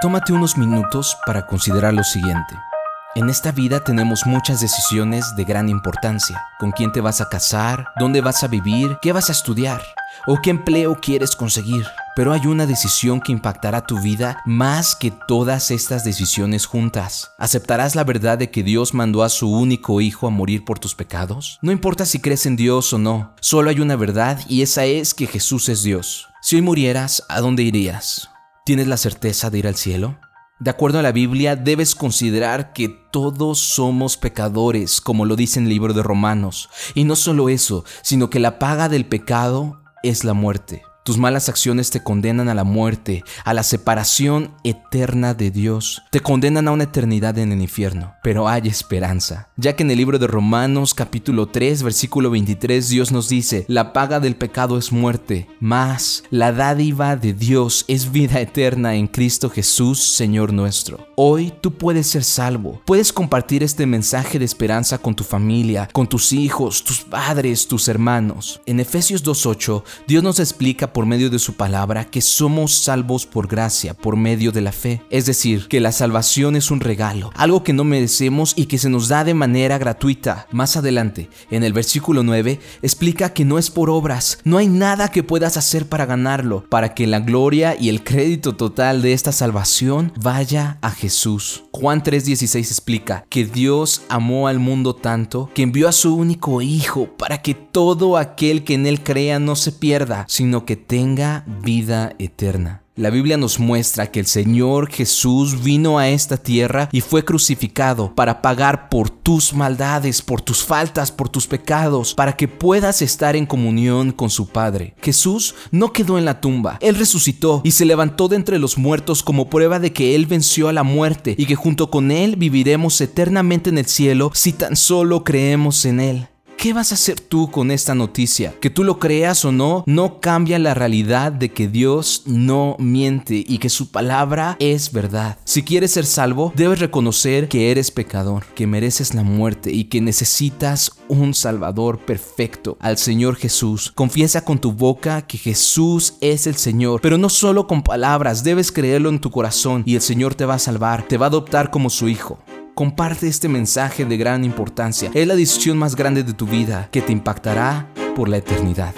Tómate unos minutos para considerar lo siguiente. En esta vida tenemos muchas decisiones de gran importancia. ¿Con quién te vas a casar? ¿Dónde vas a vivir? ¿Qué vas a estudiar? ¿O qué empleo quieres conseguir? Pero hay una decisión que impactará tu vida más que todas estas decisiones juntas. ¿Aceptarás la verdad de que Dios mandó a su único hijo a morir por tus pecados? No importa si crees en Dios o no, solo hay una verdad y esa es que Jesús es Dios. Si hoy murieras, ¿a dónde irías? ¿Tienes la certeza de ir al cielo? De acuerdo a la Biblia, debes considerar que todos somos pecadores, como lo dice en el libro de Romanos. Y no solo eso, sino que la paga del pecado es la muerte. Tus malas acciones te condenan a la muerte, a la separación eterna de Dios. Te condenan a una eternidad en el infierno. Pero hay esperanza, ya que en el libro de Romanos capítulo 3 versículo 23 Dios nos dice, la paga del pecado es muerte, mas la dádiva de Dios es vida eterna en Cristo Jesús, Señor nuestro. Hoy tú puedes ser salvo, puedes compartir este mensaje de esperanza con tu familia, con tus hijos, tus padres, tus hermanos. En Efesios 2.8 Dios nos explica por medio de su palabra que somos salvos por gracia, por medio de la fe. Es decir, que la salvación es un regalo, algo que no merecemos y que se nos da de manera gratuita. Más adelante, en el versículo 9, explica que no es por obras, no hay nada que puedas hacer para ganarlo, para que la gloria y el crédito total de esta salvación vaya a Jesús. Juan 3:16 explica que Dios amó al mundo tanto que envió a su único Hijo para que todo aquel que en él crea no se pierda, sino que tenga vida eterna. La Biblia nos muestra que el Señor Jesús vino a esta tierra y fue crucificado para pagar por tus maldades, por tus faltas, por tus pecados, para que puedas estar en comunión con su Padre. Jesús no quedó en la tumba, Él resucitó y se levantó de entre los muertos como prueba de que Él venció a la muerte y que junto con Él viviremos eternamente en el cielo si tan solo creemos en Él. ¿Qué vas a hacer tú con esta noticia? Que tú lo creas o no, no cambia la realidad de que Dios no miente y que su palabra es verdad. Si quieres ser salvo, debes reconocer que eres pecador, que mereces la muerte y que necesitas un Salvador perfecto, al Señor Jesús. Confiesa con tu boca que Jesús es el Señor, pero no solo con palabras, debes creerlo en tu corazón y el Señor te va a salvar, te va a adoptar como su hijo. Comparte este mensaje de gran importancia. Es la decisión más grande de tu vida que te impactará por la eternidad.